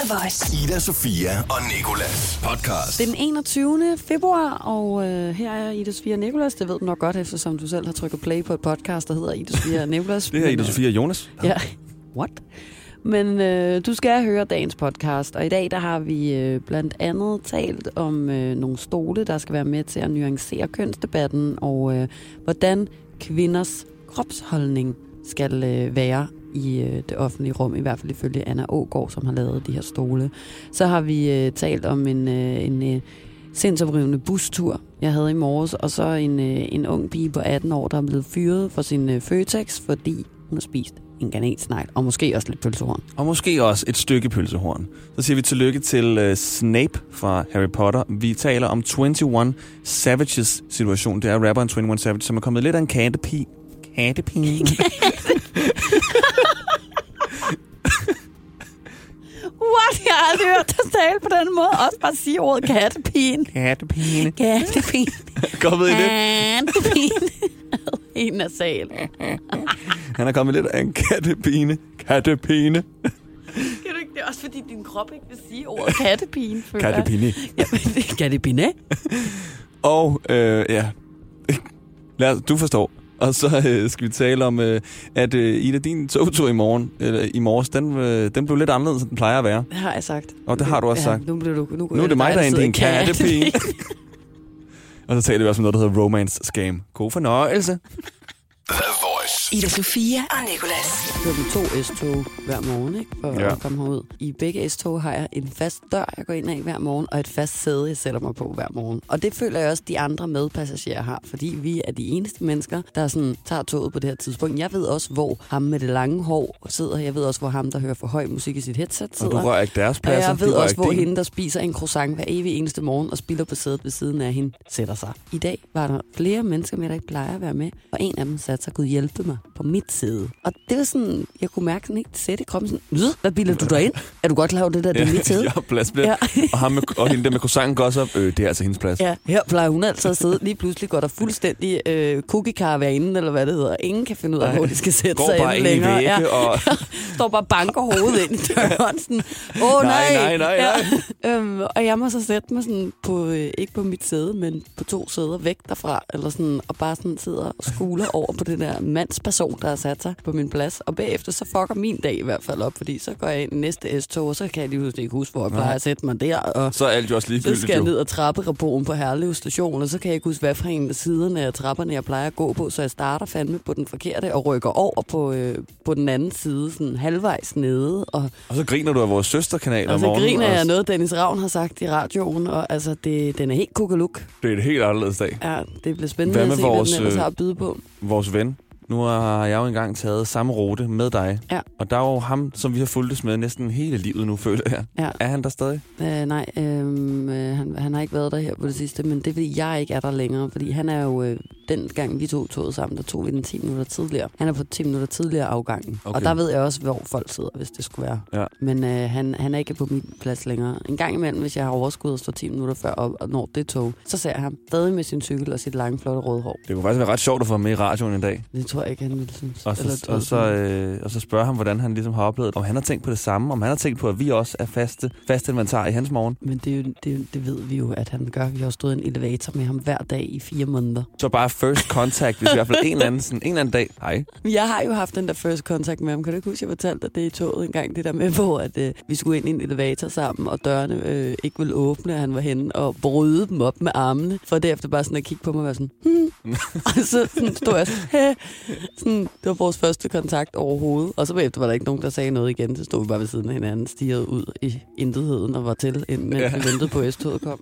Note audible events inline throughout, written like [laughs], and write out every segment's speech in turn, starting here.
The Voice. Ida, Sofia og Nikolas podcast. Det er den 21. februar, og øh, her er Ida Sofia og Nicolas. Det ved du nok godt, eftersom du selv har trykket play på et podcast, der hedder Ida Sofia og [laughs] Nicolas. Det her er Ida øh, Sofia og Jonas. [laughs] Ja, what? Men øh, du skal høre dagens podcast, og i dag der har vi øh, blandt andet talt om øh, nogle stole, der skal være med til at nuancere kønsdebatten, og øh, hvordan kvinders kropsholdning skal øh, være i øh, det offentlige rum, i hvert fald ifølge Anna Ågaard, som har lavet de her stole. Så har vi øh, talt om en, øh, en øh, sindsoprivende bustur, jeg havde i morges, og så en, øh, en ung pige på 18 år, der er blevet fyret for sin øh, Føtex, fordi hun har spist en granetsnegl, og måske også lidt pølsehorn. Og måske også et stykke pølsehorn. Så siger vi tillykke til uh, Snape fra Harry Potter. Vi taler om 21 Savages situation. Det er rapperen 21 Savage, som er kommet lidt af en kattepige. Kattepige. [laughs] What? Jeg har aldrig hørt dig tale på den måde. Også bare sige ordet kattepigen. Kattepine. Kattepigen. [laughs] Kommet i det. Kattepigen. [laughs] En nasal. [laughs] Han er kommet lidt af en kattepine. Kattepine. Kan du ikke? Det er også fordi, din krop ikke vil sige ordet. Kattepine. Ja, men det er kattepine. Og øh, ja, Lad os, du forstår. [laughs] Og så øh, skal vi tale om, øh, at øh, Ida, din togtur i morgen, eller i morges, den, øh, den blev lidt anderledes, end den plejer at være. Det har jeg sagt. Og det har du også sagt. Nu, blev du, nu, Nu er det mig, der er en kattepige. [laughs] Og så taler vi også om noget, der hedder romance scam. God fornøjelse. Voice. Ida Sofia og Nicolas. kører med to S-tog hver morgen, ikke? For Ja. at komme herud. I begge S-tog har jeg en fast dør, jeg går ind af hver morgen, og et fast sæde, jeg sætter mig på hver morgen. Og det føler jeg også, de andre medpassagerer har, fordi vi er de eneste mennesker, der sådan tager toget på det her tidspunkt. Jeg ved også, hvor ham med det lange hår sidder. Jeg ved også, hvor ham, der hører for høj musik i sit headset Og sidder. du rører ikke deres og pladser. jeg de ved også, hvor din. hende, der spiser en croissant hver evig eneste morgen og spiller på sædet ved siden af hende, sætter sig. I dag var der flere mennesker med, der ikke plejer at være med, og en af dem satte sig, Gud hjælpe mig, på mit sæde. Og det var sådan, jeg kunne mærke sådan helt sæt i kroppen sådan, "Øh, hvad bilder du dig ind? Er du godt klar over det der, det er mit sæde? [laughs] Ja, pladsbillet. Ja. og, ham med, og hende der med croissanten går også op. Øh, det er altså hendes plads. Ja, her plejer hun altid at sidde. Lige pludselig går der fuldstændig øh, cookie karavanen, eller hvad det hedder. Ingen kan finde ud af, Nej. hvor de skal sætte Går sig bare ind længere. vægge og... [laughs] står bare banker hovedet ind i døren. Sådan, Åh nej, Nej, nej, nej, Ja. [laughs] Øhm, og jeg må så sætte mig sådan på, øh, ikke på mit sæde, men på to sæder væk derfra, eller sådan, og bare sådan sidder og skuler over på den der mandsperson, der har sat sig på min plads. Og bagefter så fucker min dag i hvert fald op, fordi så går jeg ind i næste S-tog, og så kan jeg lige pludselig ikke huske, hvor jeg plejer at sætte mig der, og Så er alt jo også så ligegyldigt. skal jeg ned ad trapperaponen på Herlev station, og så kan jeg ikke huske, hvad for en af siderne af trapperne, jeg plejer at gå på, så jeg starter fandme på den forkerte og rykker over på, øh, på den anden side, sådan halvvejs nede, og, Og så griner du af vores søsterkanal og om så morgenen. griner jeg og noget, Dennis Ravn har sagt i radioen, og altså, det, den er helt kukaluk. Det er et helt anderledes dag. Ja, det bliver spændende Hvad at med se, vores, hvad den ellers øh, har at byde på. Vores ven. Nu har jeg jo engang taget samme rute med dig. Ja. Og der er jo ham, som vi har fulgtes med næsten hele livet nu, føler jeg. Ja. Er han der stadig? Øh, nej, øh, øh, han, han har ikke været der her på det sidste, men det er fordi, jeg ikke er der længere, fordi han er jo, øh, den gang vi tog toget sammen, der tog vi den 10 minutter tidligere. Han er på 10 minutter tidligere afgangen, okay. Og der ved jeg også, hvor folk sidder, hvis det skulle være. Ja. Men øh, han, han er ikke på min plads længere. En gang imellem, hvis jeg har overskud og står 10 minutter før op og når det tog, så ser jeg ham stadig med sin cykel og sit lange, flotte røde hår. Det kunne faktisk være ret sjovt at få ham med i radioen en dag. Det tror jeg ikke, han ville synes. Og Eller så, tror og, så, øh, og så spørge ham, hvordan han ligesom har oplevet, om han har tænkt på det samme, om han har tænkt på, at vi også er faste, faste inventar i hans morgen. Men det, er jo, det, det ved vi jo, at han gør. Vi har stået i en elevator med ham hver dag i fire måneder. Så bare first contact, hvis i hvert fald en eller anden, sådan, en eller anden dag. Hej. Jeg har jo haft den der first contact med ham. Kan du ikke huske, jeg fortalte dig det i toget en gang, det der med, [laughs] hvor at, øh, vi skulle ind i en elevator sammen, og dørene øh, ikke ville åbne, og han var henne og bryde dem op med armene, for derefter bare sådan at kigge på mig og være sådan, hmm. [laughs] og så sådan, stod jeg sådan, Hæ. sådan, det var vores første kontakt overhovedet. Og så bagefter var der ikke nogen, der sagde noget igen. Så stod vi bare ved siden af hinanden, stirrede ud i intetheden og var til, mens Ja. vi ventede på S-toget kom.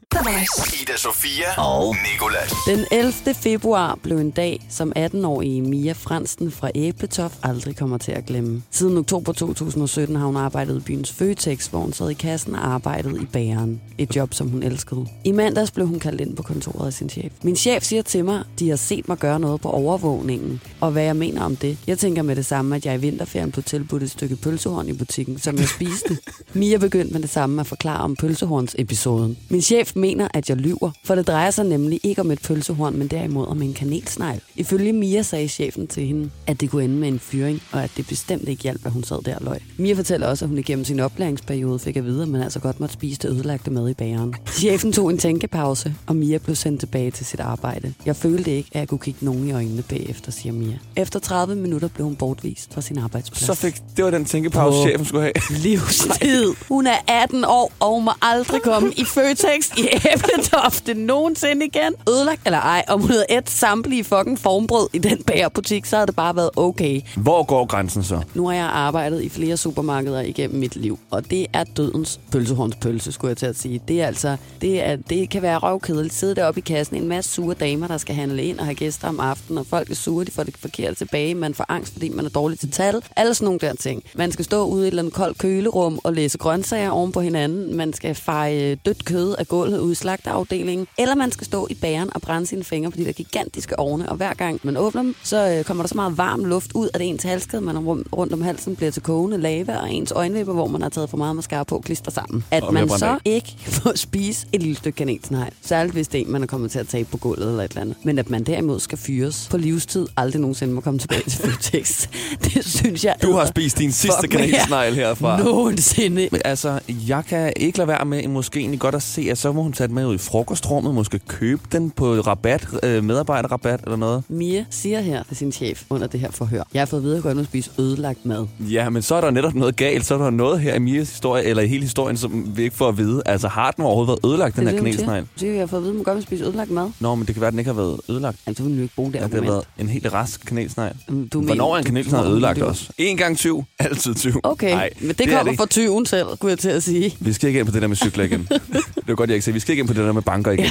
Ida Sofia og Nikolas. Den 11. februar blev en dag, som 18-årige Mia Fransen fra Æbletoft aldrig kommer til at glemme. Siden oktober 2017 har hun arbejdet i byens Føtex, hvor hun sad i kassen og arbejdede i bageren. Et job, som hun elskede. I mandags blev hun kaldt ind på kontoret af sin chef. Min chef siger til mig, de har set mig gøre noget på overvågningen, og hvad jeg mener om det. Jeg tænker med det samme, at jeg i vinterferien blev tilbudt et stykke pølsehorn i butikken, som jeg spiste. [laughs] Mia begyndte med det samme at forklare om pølsehorns-episoden. Min chef mener, at jeg lyver, for det drejer sig nemlig ikke om et pølsehorn, men derimod om en kanelsnegl. Ifølge Mia sagde chefen til hende, at det kunne ende med en fyring, og at det bestemt ikke hjalp, at hun sad der og løg. Mia fortæller også, at hun igennem sin oplæringsperiode fik at vide, at man altså godt måtte spise det ødelagte mad i bageren. Chefen tog en tænkepause, og Mia blev sendt tilbage til sit arbejde. Jeg følte ikke, at jeg kunne kigge nogen i øjnene bagefter, siger Mia. Efter 30 minutter blev hun bortvist fra sin arbejdsplads. Så fik, det var den tænkepause, chefen skulle have. livstid. Hun er 18 år, og må aldrig komme i Føtex i Æbletofte nogensinde igen. Ødelagt eller ej, om hun havde et samtlige fucking formbrød i den bagerbutik, så havde det bare været okay. Hvor går grænsen så? Nu har jeg arbejdet i flere supermarkeder igennem mit liv, og det er dødens pølsehornspølse, skulle jeg til at sige. Det er altså, det, er, det kan være røvkedeligt. Sidde deroppe i kassen, en masse sure damer, der skal handle ind og have gæster om aftenen, og folk er sure, de får det forkert tilbage, man får angst, fordi man er dårlig til tal. Alle sådan nogle der ting. Man skal stå ude i et eller andet koldt kølerum og læse grøntsager oven på hinanden. Man skal feje dødt kød af gulvet ude i slagterafdelingen. Eller man skal stå i bæren og brænde sine fingre på de der gigantiske ovne, og hver gang man åbner dem, så øh, kommer der så meget varm luft ud, at ens halskede, man har rundt om halsen, bliver til kogende lava, og ens øjenvipper, hvor man har taget for meget mascara på, klister sammen. At Og man så af. ikke får spise et lille stykke kanelsnegl. Særligt hvis det er en, man er kommet til at tabe på gulvet eller et eller andet. Men at man derimod skal fyres på livstid, aldrig nogensinde må komme tilbage til Føtex. [laughs] det synes jeg Du har spist din sidste kanelsnegl herfra. Nogensinde. Men altså, jeg kan ikke lade være med måske egentlig godt at se, at så må hun tage den med ud i frokostrummet, måske købe den på rabat, øh, medarbejderrabat eller noget. Mia siger her til sin chef under det her forhør. Jeg har fået at vide, at jeg godt må spise ødelagt mad. Ja, men så er der netop noget galt. Så er der noget her i Mias historie, eller i hele historien, som vi ikke får at vide. Altså, har den overhovedet været ødelagt, den Det er her det, hun siger. jeg har fået at vide, at man godt må spise ødelagt mad. Nå, men det kan være, at den ikke har været ødelagt. Altså, hun vil jo ikke bruge det At det har været en helt rask kanelsnegl. Mm, Du Hvornår er en du- kanelsnegl du- ødelagt du- også? En gang tyv, [laughs] altid tyv. Okay, Nej, men det, er kommer ikke. fra tyven selv, kunne jeg til at sige. Vi skal ikke ind på det der med cykler igen. [laughs] det er godt, jeg ikke siger. Vi skal ikke ind på det der med banker igen.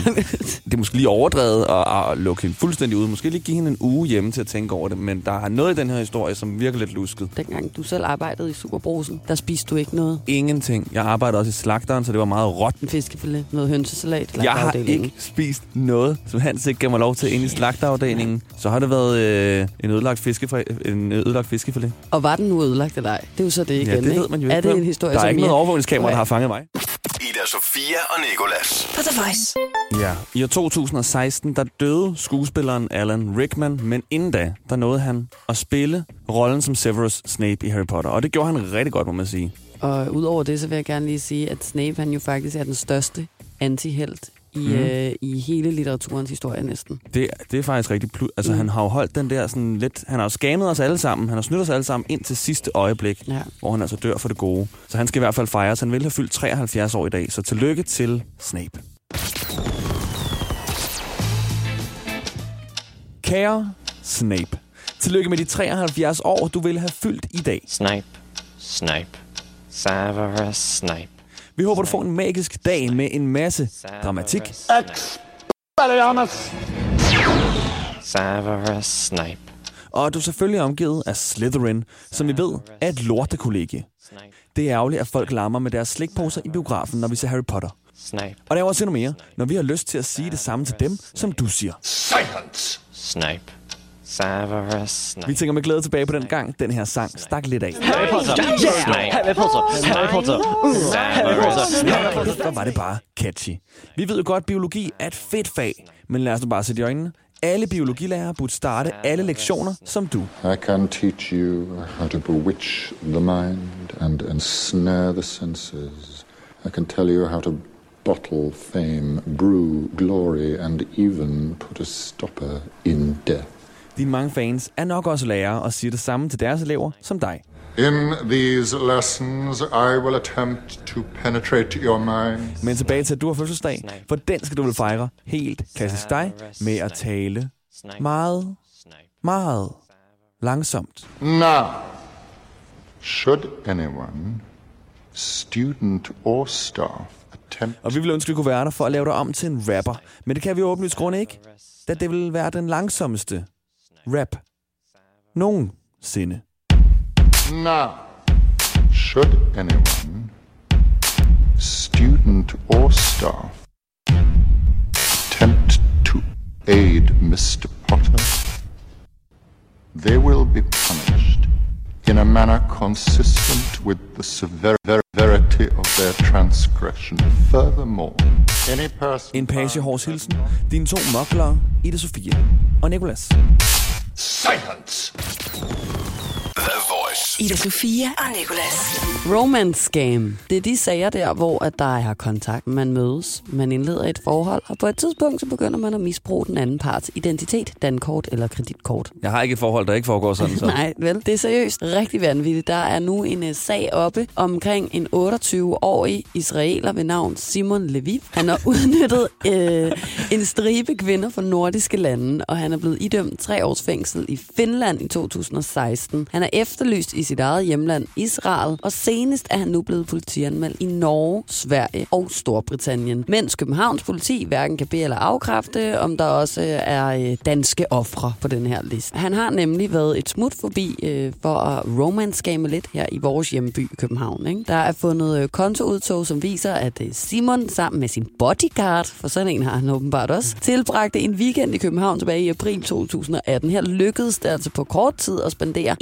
det er måske lige overdrevet at, at lukke hende fuldstændig ude. Måske lige give hende en uge hjemme til at tænke over det. Men der er noget i den her historie, som virker lidt lusket. Dengang du selv arbejdede i Superbrosen, der spiste du ikke noget. Ingenting. Jeg arbejdede også i slagteren, så det var meget råt. En fiskefilet, noget hønsesalat. Jeg har ikke spist noget, som Hans ikke gav mig lov til ind i slagterafdelingen. Så har det været øh, en, ødelagt fiskefri, en ødelagt fiskefilet. Og var den nu ødelagt eller ej? Det er jo så det igen, ja, det ved man jo Er ikke. det vel? en historie, der er som ikke noget overvågningskamera, der har fanget mig. Sofia og Nikolas. På The Voice. Ja. I år 2016, der døde skuespilleren Alan Rickman, men inden da, der nåede han at spille rollen som Severus Snape i Harry Potter. Og det gjorde han rigtig godt, må man sige. Og udover det, så vil jeg gerne lige sige, at Snape han jo faktisk er den største antihelt i, mm. øh, i hele litteraturens historie næsten. Det, det er faktisk rigtig... Plu- altså, Mm. han har jo holdt den der sådan lidt... Han har jo skammet os alle sammen. Han har snydt os alle sammen ind til sidste øjeblik, Ja. hvor han altså dør for det gode. Så han skal i hvert fald fejres. Han vil have fyldt 73 år i dag. Så tillykke til Snape. Kære Snape. Tillykke med de 73 år, du vil have fyldt i dag. Snipe, snipe, Severus Snape. Vi håber, du får en magisk dag med en masse dramatik, Severus Snape. og du selvfølgelig er omgivet af Slytherin, som vi ved er et lortekollegie. Snape, Det er ærgerligt, at folk larmer med deres slikposer i biografen, når vi ser Harry Potter. Snape, Og der er også endnu mere, når vi har lyst til at sige det samme til dem, som du siger. Silence! Snipe, Severus Vi Snape. tænker med glæde tilbage på den gang, den her sang stak lidt af. Snipe, Harry Potter, Harry Potter, Severus Snape. Hvor var det bare catchy. Vi ved jo godt, at biologi er et fedt fag, men lad os nu bare sætte i øjnene. Alle biologilærere burde starte alle lektioner som du. I can teach you how to bewitch the mind and ensnare the senses. I can tell you how to bottle fame, brew glory, and even put a stopper in death. Dine mange fans er nok også lærere og siger det samme til deres elever som dig. In these lessons, I will attempt to penetrate your mind. Men tilbage til, at du har fødselsdag, for den skal du vel fejre helt klassisk dig med at tale meget, meget langsomt. Now, should anyone, student or staff, attempt Og vi vil ønske, at vi kunne være der for at lave dig om til en rapper. Men det kan vi åbenlyst grund ikke, da det vil være den langsomste rap nogensinde. Now, should anyone, student or staff, attempt to aid Mr. Potter, they will be punished in a manner consistent with the severity of their transgression. Furthermore, any person... En pagehårs hilsen. Dine to moklere, Ida Sofia og Nikolas. Silence. Voice. Ida Sofia og Nicolas. Romance scam. Det er de sager der, hvor at der er kontakt, man mødes, man indleder et forhold, og på et tidspunkt så begynder man at misbruge den anden parts identitet, dankort eller kreditkort. Jeg har ikke et forhold, der ikke foregår sådan. Så. [laughs] Nej, vel, det er seriøst rigtig vanvittigt. Der er nu en uh, sag oppe omkring en 28-årig israeler ved navn Simon Leviv. Han har [laughs] udnyttet øh, en stribe kvinder fra nordiske lande, og han er blevet idømt tre års fængsel i Finland i 2016. Han er efterlyst i sit eget hjemland Israel, og senest er han nu blevet politianmeldt i Norge, Sverige og Storbritannien. Mens Københavns politi hverken kan bede eller afkræfte, om der også øh, er øh, danske ofre på den her liste. Han har nemlig været et smut forbi øh, for at romance lidt her i vores hjemby København. Ikke? Der er fundet øh, kontoudtog, som viser, at Simon sammen med sin bodyguard, for sådan en har han åbenbart også, tilbragte en weekend i København tilbage i april 2018. Her lykkedes det altså på kort tid at spendere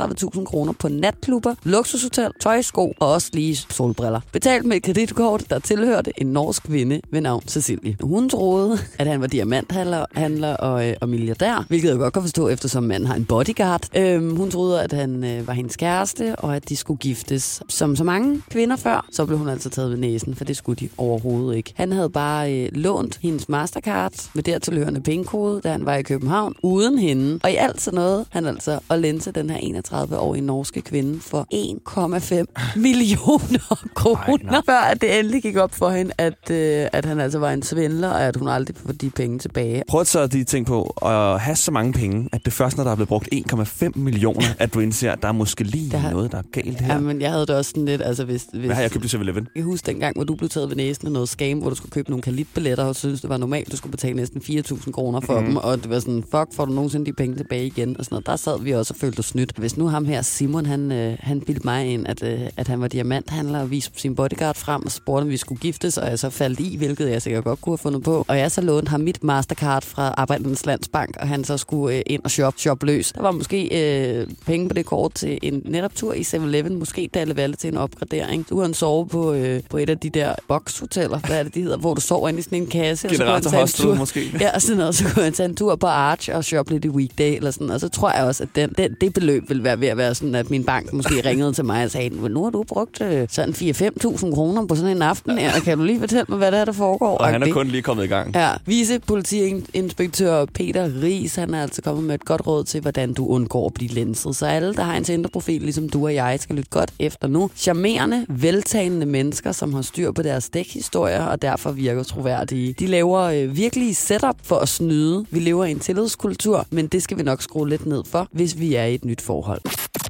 33.000 kroner på natklubber, luksushotel, tøjsko og også lige solbriller. Betalt med et kreditkort, der tilhørte en norsk kvinde ved navn Cecilie. Hun troede, at han var diamanthandler handler og, øh, og milliardær, hvilket jeg godt kan forstå, eftersom manden har en bodyguard. Øhm, hun troede, at han øh, var hendes kæreste, og at de skulle giftes. Som så mange kvinder før, så blev hun altså taget ved næsen, for det skulle de overhovedet ikke. Han havde bare øh, lånt hendes Mastercard med dertilhørende pengekode, da han var i København, uden hende. Og i alt sådan noget, han altså at lense den her 31-årige norske kvinde for 1,5 millioner kroner, før at det endelig gik op for hende, at, øh, at han altså var en svindler, og at hun aldrig får de penge tilbage. Prøv at så de ting på at have så mange penge, at det først, når der er blevet brugt 1,5 millioner, at du indser, at der er måske lige Der- noget, der er galt her. Jamen, jeg havde det også sådan lidt, altså hvis... hvis Hvad har jeg købt i 7-Eleven? Jeg husker dengang, hvor du blev taget ved næsen af noget scam, hvor du skulle købe nogle kalitbilletter, og synes det var normalt, du skulle betale næsten 4.000 kroner for mm. dem, og det var sådan, fuck, får du nogensinde de penge tilbage igen, og sådan noget. Der sad vi også og følte os snydt. Hvis nu ham her, Simon, han, øh, han bildte mig ind, at, øh, at han var diamanthandler, og viste sin bodyguard frem, og spurgte, om vi skulle giftes, og jeg så faldt i, hvilket jeg sikkert godt kunne have fundet på. Og jeg så lånte ham mit Mastercard fra Arbejdernes Landsbank, og han så skulle øh, ind og shop, shop løs. Der var måske øh, penge på det kort til en netop tur i 7-Eleven, måske Dalle Valle til en opgradering. Du han sove på, øh, på et af de der boxhoteller, hvad er det, de hedder, hvor du sover inde i sådan en kasse. han Generator hostel måske. Ja, og sådan noget. Så kunne jeg tage en tur på Arch og shoppe lidt i weekday eller sådan. Og så tror jeg også, at den, den, det beløb vil være ved at være sådan, at min bank måske [laughs] ringede til mig og sagde, "Men nu har du brugt øh, sådan 4-5.000 kroner på sådan en aften her. Kan du lige fortælle mig, hvad der er, der foregår? Og han er kun lige kommet i gang. Ja, vicepolitiinspektør Peter Ries, han er altså kommet med et godt råd til, hvordan du undgår at blive lenset. Så alle, der har en Tinder-profil, ligesom du og jeg, skal lytte godt efter nu. Charmerende, veltalende mennesker, som har styr på deres dækhistorier og derfor virker troværdige. De laver øh, virkelig setup for at snyde. Vi lever i en tillidskultur, men det skal vi nok skrue lidt ned for, hvis vi er i et nyt forhold.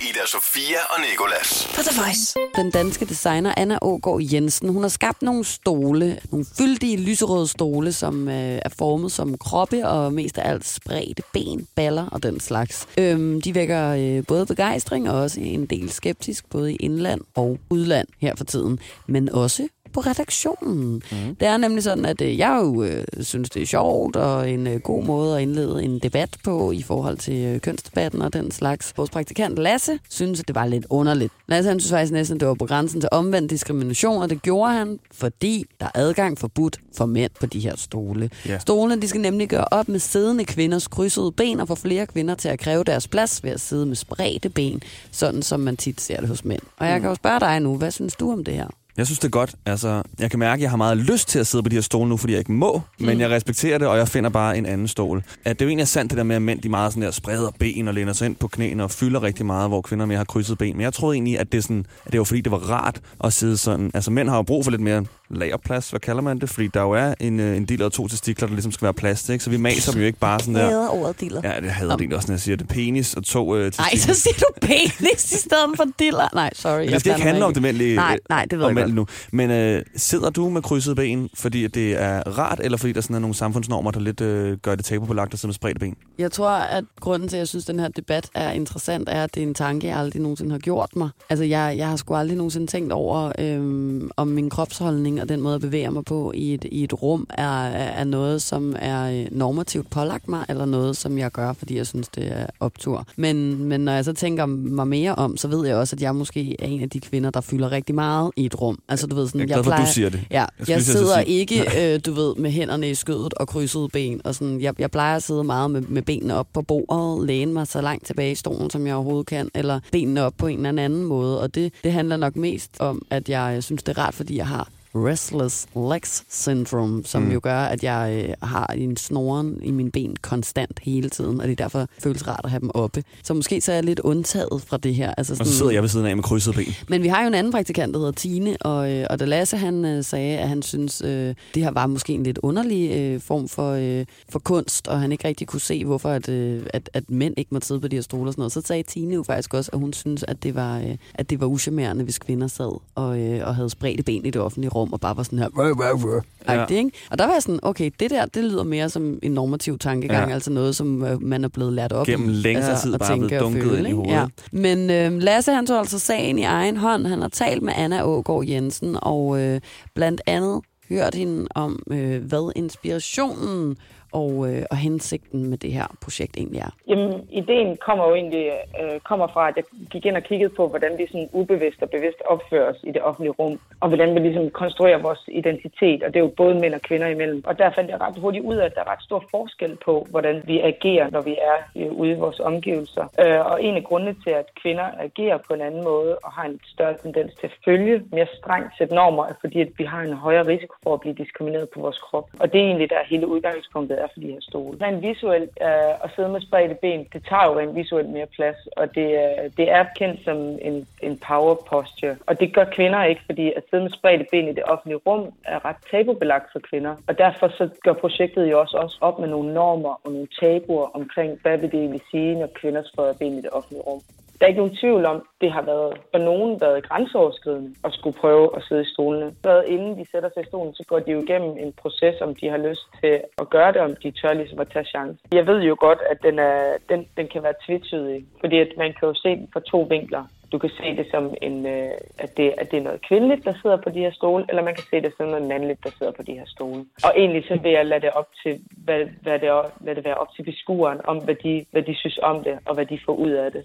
Ida Sofia og Nikolas. På The Voice. Den danske designer Anna Ågaard Jensen, hun har skabt nogle stole, nogle fyldige lyserøde stole, som øh, er formet som kroppe og mest af alt spredte ben, baller og den slags. Øhm, de vækker øh, både begejstring og også en del skeptisk, både i indland og udland her for tiden, men også på redaktionen. Mm. Det er nemlig sådan, at øh, jeg jo øh, synes, det er sjovt og en øh, god måde at indlede en debat på i forhold til øh, kønsdebatten og den slags. Vores praktikant Lasse synes, at det var lidt underligt. Lasse han synes faktisk næsten, at det var på grænsen til omvendt diskrimination, og det gjorde han, fordi der er adgang forbudt for mænd på de her stole. Ja. Stolene de skal nemlig gøre op med siddende kvinders krydsede ben og få flere kvinder til at kræve deres plads ved at sidde med spredte ben, sådan som man tit ser det hos mænd. Og jeg kan jo spørge dig nu, hvad synes du om det her? Jeg synes, det er godt. Altså, jeg kan mærke, at jeg har meget lyst til at sidde på de her stole nu, fordi jeg ikke må. Men jeg respekterer det, og jeg finder bare en anden stol. At det er jo egentlig sandt, det der med, at mænd de meget sådan der spreder ben og læner sig ind på knæene og fylder rigtig meget, hvor kvinder mere har krydset ben. Men jeg troede egentlig, at det, er sådan, at det var fordi, det var rart at sidde sådan. Altså, mænd har jo brug for lidt mere lagerplads, hvad kalder man det? Fordi der jo er en, øh, en del af to testikler, der ligesom skal være plads til, ikke? Så vi maser dem jo ikke bare sådan der. ordet diller. Ja, det hader det også, når jeg siger det. Penis og to øh, testikler. Nej, så siger du penis i stedet for diller. Nej, sorry. Men det skal ikke handle om det mændelige, Nej, nej, det ved jeg original nu. Men øh, sidder du med krydset ben, fordi det er rart, eller fordi der sådan er nogle samfundsnormer, der lidt øh, gør det tabu på lagt at sidde med spredte ben? Jeg tror, at grunden til, at jeg synes, at den her debat er interessant, er, at det er en tanke, jeg aldrig nogensinde har gjort mig. Altså, jeg, jeg har sgu aldrig nogensinde tænkt over, øhm, om min kropsholdning og den måde at bevæge mig på i et, i et rum er, er noget, som er øh, normativt pålagt mig, eller noget, som jeg gør, fordi jeg synes, det er optur. Men, men når jeg så tænker mig mere om, så ved jeg også, at jeg måske er en af de kvinder, der fylder rigtig meget i et rum. Altså, du ved, sådan, Jeg er glad at du siger det. Ja, Jeg jeg, jeg sidder ikke, øh, du ved, med hænderne i skødet og krydsede ben. Og sådan, jeg, jeg plejer at sidde meget med, med benene op på bordet, læne mig så langt tilbage i stolen, som jeg overhovedet kan, eller benene op på en eller anden måde. Og det, det handler nok mest om, at jeg synes, det er rart, fordi jeg har restless legs syndrome, som Mm. jo gør, at jeg øh, har en snoren i mine ben konstant hele tiden, og det er derfor føles rart at have dem oppe. Så måske så er jeg lidt undtaget fra det her. Altså Og så sidder jeg ved siden af med krydset ben. men vi har jo en anden praktikant, der hedder Tine, og, øh, og da Lasse han øh, sagde, at han synes, øh, det her var måske en lidt underlig øh, form for, øh, for kunst, og han ikke rigtig kunne se, hvorfor at, øh, at, at mænd ikke måtte sidde på de her stoler og sådan noget, så sagde Tine jo faktisk også, at hun synes, at det var, øh, at det var uschammerende, hvis kvinder sad og, øh, og havde spredte ben i det offentlige rum, og bare var sådan her, røv, røv, røv, Ja. ikke? Og der var jeg sådan, okay, det der, det lyder mere som en normativ tankegang, Ja. altså noget, som øh, man er blevet lært op Gennem længere altså, tid at bare blevet dunket føle, ind i hovedet. Men øh, Lasse, han tog altså sagen i egen hånd. Han har talt med Anna Ågaard Jensen, og øh, blandt andet hørt hende om, øh, hvad inspirationen og, øh, og hensigten med det her projekt egentlig er. Jamen, ideen kommer jo egentlig øh, kommer fra, at jeg gik ind og kiggede på, hvordan vi sådan ubevidst og bevidst opfører os i det offentlige rum, og hvordan vi ligesom konstruerer vores identitet, og det er jo både mænd og kvinder imellem. Og der fandt jeg ret hurtigt ud af, at der er ret stor forskel på, hvordan vi agerer, når vi er øh, ude i vores omgivelser. Øh, og en af grundene til, at kvinder agerer på en anden måde og har en større tendens til at følge mere strengt sæt normer, er fordi, at vi har en højere risiko for at blive diskrimineret på vores krop. Og det er egentlig der hele udgangspunktet er for de her stole. Rent visuelt øh, at sidde med spredte ben, det tager jo rent visuelt mere plads, og det, øh, det er kendt som en, en power posture. Og det gør kvinder ikke, fordi at sidde med spredte ben i det offentlige rum er ret tabubelagt for kvinder. Og derfor så gør projektet jo også, også op med nogle normer og nogle tabuer omkring, hvad vil det egentlig sige, når kvinder spreder ben i det offentlige rum. Der er ikke nogen tvivl om, det har været for nogen været grænseoverskridende at skulle prøve at sidde i stolene. Så inden de sætter sig i stolen, så går de jo igennem en proces, om de har lyst til at gøre det, om de tør ligesom at tage chancen. Jeg ved jo godt, at den, er, den, den kan være tvetydig, fordi at man kan jo se den fra to vinkler. Du kan se det som, en, øh, at, det, at det er noget kvindeligt, der sidder på de her stole, eller man kan se det som noget mandligt, der sidder på de her stole. Og egentlig så vil jeg lade det, op til, hvad, hvad det, lade det være op til beskueren, om hvad de, hvad de synes om det, og hvad de får ud af det.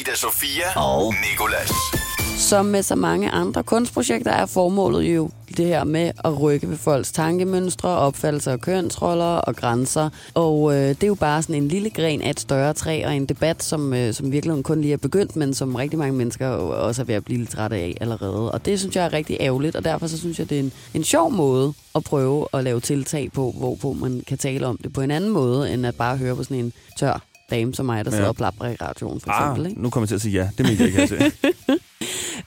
Ida Sofia og Nikolas. Som med så mange andre kunstprojekter er formålet jo det her med at rykke ved folks tankemønstre, opfattelser af kønsroller og grænser. Og øh, det er jo bare sådan en lille gren af et større træ og en debat, som, øh, som virkelig kun lige er begyndt, men som rigtig mange mennesker også er ved at blive lidt trætte af allerede. Og det synes jeg er rigtig ærgerligt, og derfor så synes jeg, det er en, en sjov måde at prøve at lave tiltag på, hvorpå man kan tale om det på en anden måde, end at bare høre på sådan en tør dame som mig, der sidder Ja. og plapper i radioen for Ah, eksempel. Ikke? nu kommer jeg til at sige ja. Det mente jeg ikke, altså. [laughs]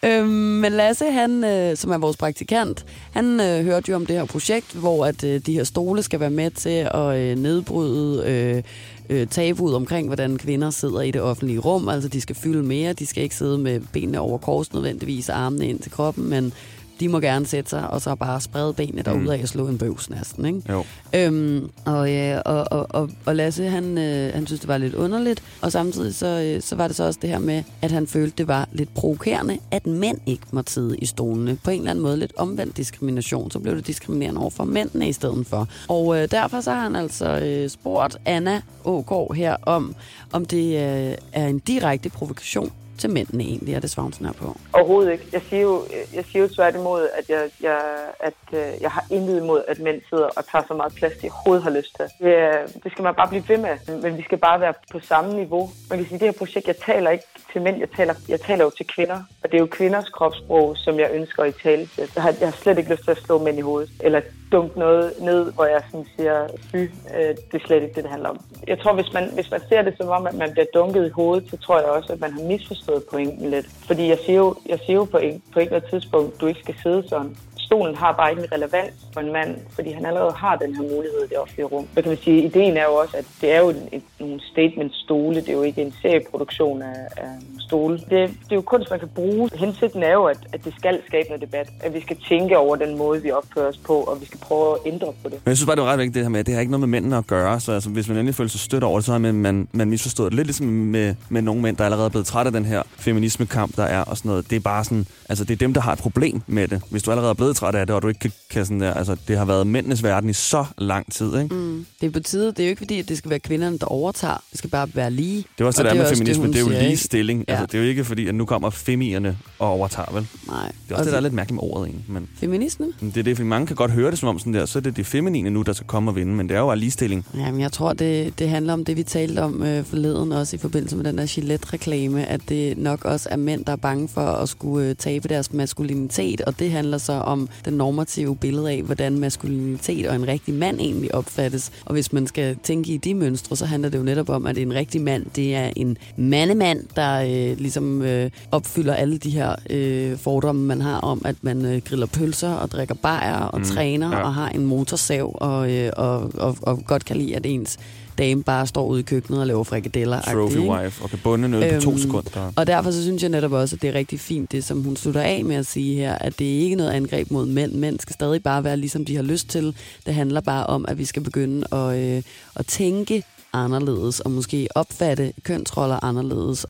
Øhm, men Lasse, han, øh, som er vores praktikant, han øh, hørte jo om det her projekt, hvor at øh, de her stole skal være med til at øh, nedbryde øh, øh, tabuet omkring, hvordan kvinder sidder i det offentlige rum. Altså, de skal fylde mere, de skal ikke sidde med benene over kors nødvendigvis, armene ind til kroppen, men de må gerne sætte sig, og så bare sprede benene derud af og slå en bøvs næsten, ikke? Jo. Øhm, og, øh, og, og, og, og Lasse, han, øh, han synes, det var lidt underligt, og samtidig så, øh, så var det så også det her med, at han følte, det var lidt provokerende, at mænd ikke måtte sidde i stolene. På en eller anden måde lidt omvendt diskrimination, så blev det diskriminerende over for mændene i stedet for. Og øh, derfor så har han altså øh, spurgt Anna Ågaard her om, om det øh, er en direkte provokation til mændene egentlig, er det svarer hun sådan på. Overhovedet ikke. Jeg siger jo, jeg siger jo tværtimod, at, jeg, jeg, at øh, jeg har intet imod, at mænd sidder og tager så meget plads, de overhovedet har lyst til. Det, det skal man bare blive ved med, men vi skal bare være på samme niveau. Man kan sige, at det her projekt, jeg taler ikke til mænd, jeg taler, jeg taler jo til kvinder. Og det er jo kvinders kropssprog, som jeg ønsker i tale til. Jeg har, jeg har slet ikke lyst til at slå mænd i hovedet, eller dunke noget ned, hvor jeg sådan siger, fy, øh, det er slet ikke det, det handler om. Jeg tror, hvis man, hvis man ser det som om, at man bliver dunket i hovedet, så tror jeg også, at man har misforstået pointen lidt. Fordi jeg siger jo, jeg siger jo på, en, på et eller andet tidspunkt, du ikke skal sidde sådan. Stolen har bare ikke en relevans for en mand, fordi han allerede har den her mulighed i det offentlige rum. Så kan man sige, ideen er jo også, at det er jo en, en, nogle statement-stole, det er jo ikke en serieproduktion af, af stole. Det, det er jo kunst, man kan bruge. Hensigten er jo, at, at det skal skabe noget debat. At vi skal tænke over den måde, vi opfører os på, og vi skal prøve at ændre på det. Men jeg synes bare, det var ret vigtigt det her med, at det har ikke noget med mændene at gøre. Så altså, hvis man endelig føler sig stødt over det, så har man, man, man misforstået det. Lidt ligesom med, med nogle mænd, der er allerede blevet træt af den her feminismekamp, der er og sådan noget. Det er bare sådan, altså det er dem, der har et problem med det. Hvis du allerede er blevet træt af det, og du ikke kan, kan sådan der, altså det har været mændenes verden i så lang tid, ikke? Mm. Det er på tide. Det er jo ikke fordi, at det skal være kvinderne, der overtager. Det skal bare være lige. Det er også Og det, der er med feminisme. hun Det, er jo siger, ikke? ligestilling. Ja. Altså, det er jo ikke fordi, at nu kommer femierne og overtager, vel? Nej. Det er også det, der er lidt mærkeligt med ordet, egentlig. Men Feminisme? det er det, fordi mange kan godt høre det som om sådan der, så er det det feminine nu, der skal komme og vinde, men det er jo bare ligestilling. Jamen, jeg tror, det, det handler om det, vi talte om øh, forleden, også i forbindelse med den der Gillette-reklame, at det nok også er mænd, der er bange for at skulle øh, tabe deres maskulinitet, og det handler så om den normative billede af, hvordan maskulinitet og en rigtig mand egentlig opfattes. Og hvis man skal tænke i de mønstre, så handler det jo netop om, at en rigtig mand, det er en mandemand, der øh, ligesom øh, opfylder alle de her øh, fordomme, man har om, at man øh, griller pølser og drikker bajer og Mm, træner ja. og har en motorsav og, øh, og, og, og godt kan lide, at ens dame bare står ude i køkkenet og laver frikadeller. Trophy wife, og kan bunde en øl på to Øhm, sekunder. Og derfor så synes jeg netop også, at det er rigtig fint, det som hun slutter af med at sige her, at det er ikke noget angreb mod mænd. Mænd skal stadig bare være ligesom de har lyst til. Det handler bare om, at vi skal begynde at, øh, at tænke anderledes, og måske opfatte kønsroller anderledes.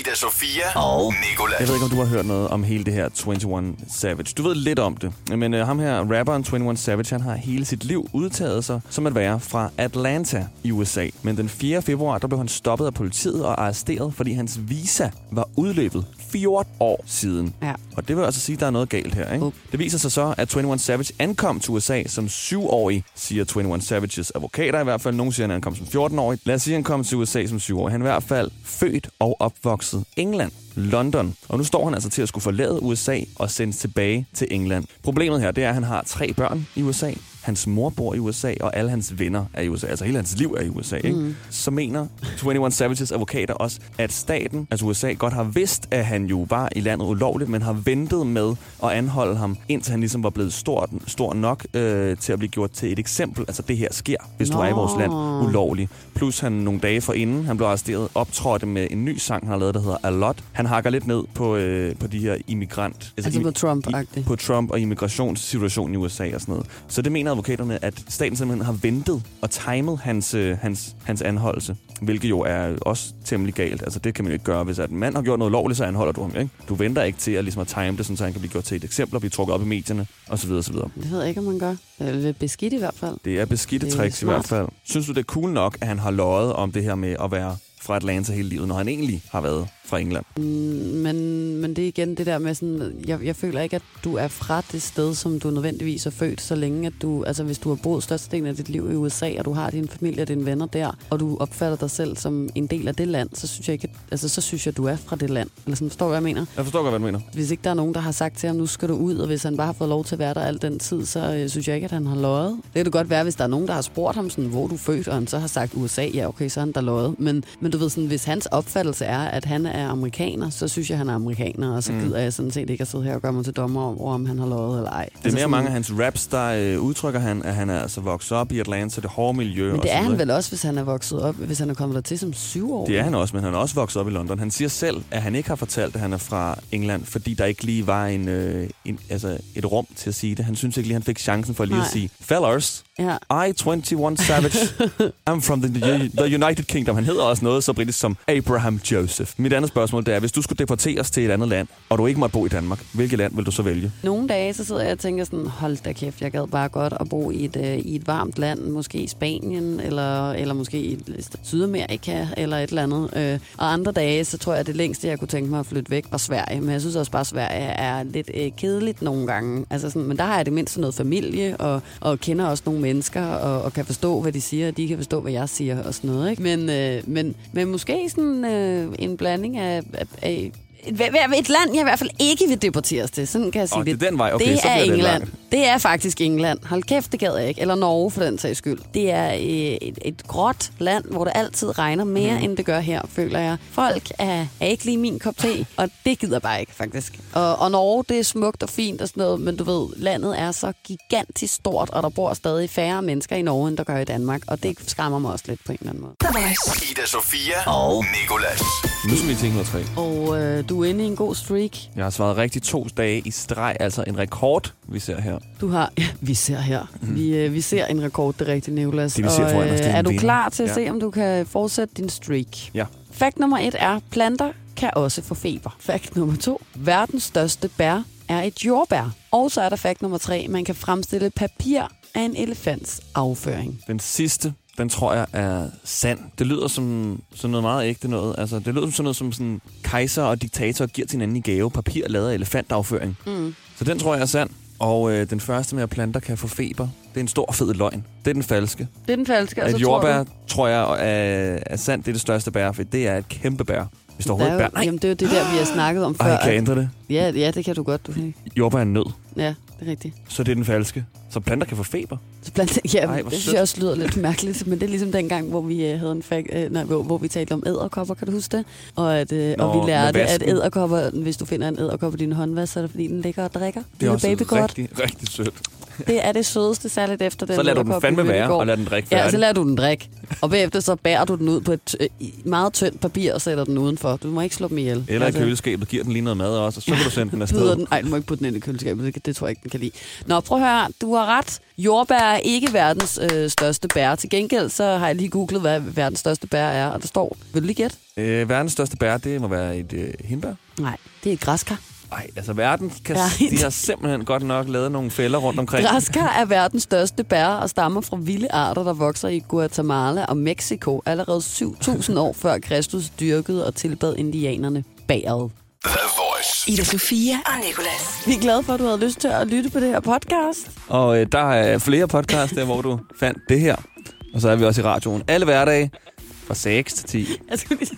Ida Sofia og Nicolas. Jeg ved ikke, om du har hørt noget om hele det her 21 Savage. Du ved lidt om det, men uh, ham her, rapperen 21 Savage, han har hele sit liv udtaget sig som at være fra Atlanta i USA. Men den 4. februar, der blev han stoppet af politiet og arresteret, fordi hans visa var udløbet 14 år siden. Ja. Og det vil altså sige, at der er noget galt her. Ikke? Up. Det viser sig så, at 21 Savage ankom til USA som syvårig, siger 21 Savages advokater i hvert fald. Nogle siger, at han ankom som 14-årig. Lad os sige, at han kom til USA som 7 år. Han er i hvert fald født og opvokset England. London. Og nu står han altså til at skulle forlade USA og sendes tilbage til England. Problemet her, det er, at han har tre børn i USA. Hans mor bor i USA, og alle hans venner er i USA. Altså hele hans liv er i USA. Ikke? Mm. Så mener 21 Savages advokater også, at staten, altså USA, godt har vidst, at han jo var i landet ulovligt, men har ventet med at anholde ham, indtil han ligesom var blevet stor, stor nok øh, til at blive gjort til et eksempel. Altså det her sker, hvis du er i vores land Nå. ulovligt. Plus han nogle dage forinden, han blev arresteret, optrådte med en ny sang, han har lavet, der hedder A Lot. Han hakker lidt ned på, øh, på de her immigrant... Altså på Trump-agtigt. På Trump og immigrationssituationen i USA og sådan noget. Så det mener advokaterne, at staten simpelthen har ventet og timet hans, øh, hans, hans anholdelse. Hvilket jo er også temmelig galt. Altså det kan man jo ikke gøre, hvis at en mand har gjort noget lovligt, så anholder du ham. Ikke? Du venter ikke til at, ligesom at time det, sådan, så han kan blive gjort til et eksempel og blive trukket op i medierne osv. osv. Det ved jeg ikke, om man gør. Det er beskidt i hvert fald. Det er beskidte Det er tricks i hvert fald. Synes du, det er cool nok, at han har løjet om det her med at være fra Atlanta hele livet, når han egentlig har været fra England? Men, men det er igen det der med sådan, jeg, jeg føler ikke, at du er fra det sted, som du nødvendigvis er født, så længe at du, altså hvis du har boet størstedelen af dit liv i USA, og du har din familie og dine venner der, og du opfatter dig selv som en del af det land, så synes jeg ikke, at, altså så synes jeg, du er fra det land. Eller sådan, forstår du, hvad jeg mener? Jeg forstår godt, hvad du mener. Hvis ikke der er nogen, der har sagt til ham, nu skal du ud, og hvis han bare har fået lov til at være der al den tid, så øh, synes jeg ikke, at han har løjet. Det kan det godt være, hvis der er nogen, der har spurgt ham, sådan, hvor du er født, og han så har sagt USA, ja okay, så er han der løjet. Men, men du ved, sådan, hvis hans opfattelse er, at han er amerikaner, så synes jeg, han er amerikaner, og så Mm. gider jeg sådan set ikke at sidde her og gøre mig til dommer over, om han har løjet eller ej. Altså Det er mere mange af hans raps, der øh, udtrykker han, at han er altså vokset op i Atlanta, det hårde miljø Men det er han vel også, hvis han er vokset op, hvis han er kommet der til som syv år. Det er han også, men han er også vokset op i London. Han siger selv, at han ikke har fortalt, at han er fra England, fordi der ikke lige var en, øh, en, altså et rum til at sige det. Han synes ikke lige, han fik chancen for lige Nej. at sige, Fellers, Ja. I, 21 Savage, [laughs] I'm from the, the United Kingdom. Han hedder også noget så britisk som Abraham Joseph. Mit andet spørgsmål det er, hvis du skulle deporteres til et andet land, og du ikke måtte bo i Danmark, hvilket land vil du så vælge? Nogle dage, så sidder jeg og tænker sådan, hold da kæft, jeg gad bare godt at bo i et, øh, i et varmt land, måske i Spanien, eller, eller måske i Sydamerika, eller et eller andet. Øh, og andre dage, så tror jeg, at det længste, jeg kunne tænke mig at flytte væk, var Sverige. Men jeg synes også bare, at Sverige er lidt øh, kedeligt nogle gange. Altså sådan, men der har jeg det mindste noget familie, og, og kender også nogle mennesker, og, og kan forstå, hvad de siger, og de kan forstå, hvad jeg siger, og sådan noget. Ikke? Men, øh, men, men måske sådan øh, en blanding af, af, af et, et land, jeg i hvert fald ikke vil deporteres til. Sådan kan jeg sige Åh, det er det. den vej. Okay, det så er det England. langt. Det er faktisk England. Hold kæft, det gad jeg ikke. Eller Norge for den sags skyld. Det er øh, et, et gråt land, hvor det altid regner mere, mm. end det gør her, føler jeg. Folk er, er ikke lige min kop te, og det gider bare ikke, faktisk. Og, og Norge, det er smukt og fint og sådan noget, men du ved, landet er så gigantisk stort, og der bor stadig færre mennesker i Norge, end der gør i Danmark. Og det skræmmer mig også lidt på en eller anden måde. Ida Sofia og Nikolas. Nu skal vi til 103. Og øh, du er inde i en god streak. Jeg har svaret rigtigt to dage i streg, altså en rekord, vi ser her. Du har, ja, vi ser her. Mm. Vi, øh, vi ser en rekord, det er rigtigt, Nicolas. Det, vi ser foran os, det er er du klar til at Ja. se, om du kan fortsætte din streak? Ja. Fakt nummer et er, planter kan også få feber. Fakt nummer to, verdens største bær er et jordbær. Og så er der fakt nummer tre, man kan fremstille papir af en elefants afføring. Den sidste, den tror jeg er sand. Det lyder som, som noget meget ægte noget. Altså, det lyder som sådan noget, som sådan kejser og diktator giver til hinanden i gave. Papir lavet af elefantafføring. Mm. Så den tror jeg er sand. Og øh, den første med, at planter kan få feber, det er en stor fed løgn. Det er den falske. Det er den falske. og tror jordbær, du- tror jeg, er, er sandt. Det er det største bær, for det er et kæmpe bær. Hvis der er overhovedet bær. Nej, jamen, det er jo det der, vi har snakket om før. Ej, kan jeg at- ændre det? Ja, ja, det kan du godt. Du. kan. Jordbær er nød, Ja, det er rigtigt. så det er den falske. Så planter kan få feber. Blandt, ja, Ej, det synes jeg også lyder lidt mærkeligt, men det er ligesom dengang, hvor vi øh, havde en fag, øh, nej, hvor, hvor vi talte om æderkopper, kan du huske det? Og, at, øh, Nå, og vi lærte, at æderkopper, hvis du finder en æderkop i din håndvask, så er det fordi, den ligger og drikker. Det er også babykort. rigtig, rigtig sødt. Det er det sødeste, særligt efter den Så lader du den fandme være, og lader den drikke Ja, færdig. så lader du den drikke. Og bagefter så bærer du den ud på et øh, meget tyndt papir og sætter den udenfor. Du må ikke slå dem ihjel. Eller i køleskabet, giver den lige noget mad også, og så kan du sende den [laughs] afsted. Den, ej, du må ikke putte den ind i køleskabet, det tror jeg ikke, den kan lide. Nå, prøv at høre, du har ret. Jordbær er ikke verdens øh, største bær. Til gengæld så har jeg lige googlet, hvad verdens største bær er, og der står, vil du lige gætte? Øh, verdens største bær, det må være et øh, hindbær. Nej, det er et græskar. Nej, altså verden kan, Nej. de har simpelthen godt nok lavet nogle fælder rundt omkring. Græskar er verdens største bær og stammer fra vilde arter, der vokser i Guatemala og Mexico allerede 7000 år før Kristus dyrkede og tilbad indianerne bæret. Ida Sofia og Nikolas. Vi er glade for, at du havde lyst til at lytte på det her podcast. Og øh, der er flere podcasts der, hvor du fandt det her. Og så er vi også i radioen alle hverdage fra 6 til 10. Jeg, skulle lige,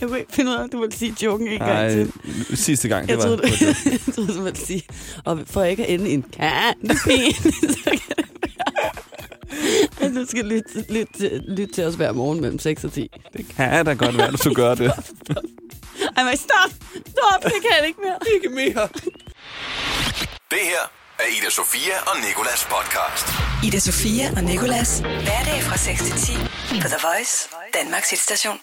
jeg kunne ikke finde ud af, at du ville sige joken en gang Nej, til. sidste gang. Jeg det troede, var, du, [laughs] jeg troede du ville sige, og for ikke at ende i en kantepin, [laughs] så kan det være, at du skal lytte, lytte, lytte til os hver morgen mellem 6 og 10. det kan da godt være, at du gør det. [laughs] Ej, men stop! Stop! Det kan jeg ikke mere. Ikke mere. Det her er Ida Sofia og Nikolas podcast. Ida Sofia og Nikolas. Hverdag fra 6 til 10 på The Voice, Danmarks hitstation.